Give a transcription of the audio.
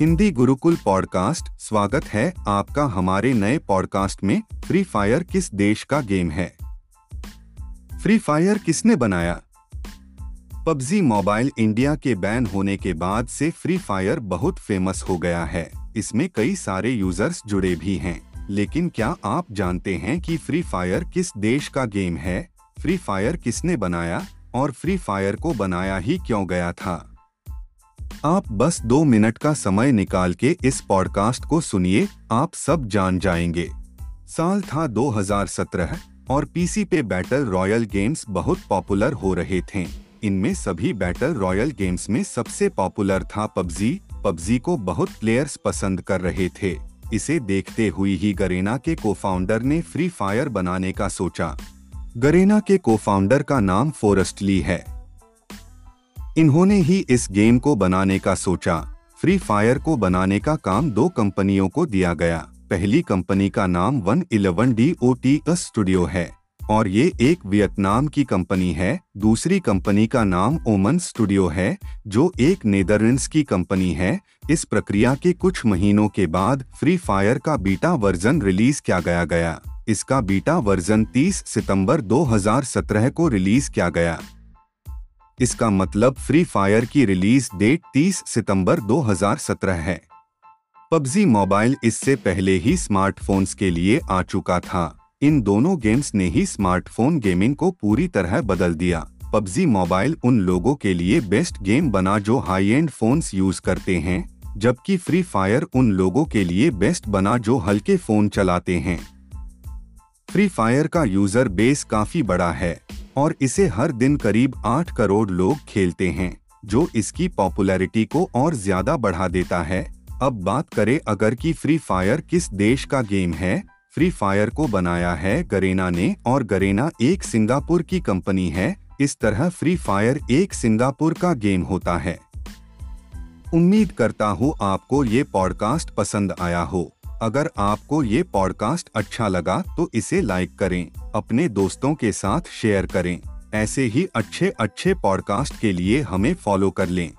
Hindi Gurukul podcast, स्वागत है आपका हमारे नए पॉडकास्ट में फ्री फायर किस देश का गेम है? फ्री फायर किसने बनाया? पबजी मोबाइल इंडिया के बैन होने के बाद से फ्री फायर बहुत फ़ेमस हो गया है, इसमें कई सारे यूज़र्स जुड़े भी हैं, लेकिन क्या आप जानते हैं कि फ्री फायर किस देश का गेम है? फ्री फायर किसने बनाया? और फ्री फायर को बनाया ही क्यों गया था? आप बस दो मिनट का समय निकाल के इस पॉडकास्ट को सुनिए, आप सब जान जाएँगे। साल था 2017 और पीसी पे बैटल रॉयल गेम्स बहुत पॉपुलर हो रहे थे। इनमें सभी बैटल रॉयल गेम्स में सबसे पॉपुलर था पबजी। पबजी को बहुत प्लेयर्स पसंद कर रहे थे। इसे देखते हुए ही गरेना के कोफाउंडर ने फ्री फायर बनाने का सोचा। गरेना के कोफाउंडर का नाम फोरेस्टली है। इन्होंने ही इस गेम को बनाने का सोचा। फ्री फायर को बनाने का काम दो कंपनियों को दिया गया। पहली कंपनी का नाम one eleven D O T S studio है, और ये एक वियतनाम की कंपनी है। दूसरी कंपनी का नाम ओमन स्टूडियो है, जो एक नेदरलैंड्स की कंपनी है। इस प्रक्रिया के कुछ महीनों के बाद फ्री फायर का बीटा वर्जन रिलीज़ किया गया गया। इसका बीटा वर्जन 30 सितंबर 2017 को रिलीज़ किया गया। इसका मतलब फ्री फायर की रिलीज़ डेट 30 सितंबर 2017 है। पबजी मोबाइल इससे पहले ही स्मार्टफोन्स के लिए आ चुका था। इन दोनों गेम्स ने ही स्मार्टफ़ोन गेमिंग को पूरी तरह बदल दिया। पबजी मोबाइल उन लोगों के लिए बेस्ट गेम बना जो हाई एंड फोन्स यूज़ करते हैं, जबकि फ्री फायर उन लोगों के लिए बेस्ट बना जो हल्के फ़ोन चलाते हैं। फ्री फायर का यूज़र बेस काफ़ी बड़ा है। और इसे हर दिन करीब आठ करोड़ लोग खेलते हैं, जो इसकी पॉपुलैरिटी को और ज़्यादा बढ़ा देता है। अब बात करें अगर कि फ्री फायर किस देश का गेम है। फ्री फायर को बनाया है गरेना ने और गरेना एक सिंगापुर की कंपनी है। इस तरह फ्री फायर एक सिंगापुर का गेम होता है। उम्मीद करता हूँ आपको ये पॉडकास्ट पसंद आया हो। अगर आपको ये पॉडकास्ट अच्छा लगा तो इसे लाइक करें, अपने दोस्तों के साथ शेयर करें। ऐसे ही अच्छे अच्छे पॉडकास्ट के लिए हमें फॉलो कर लें।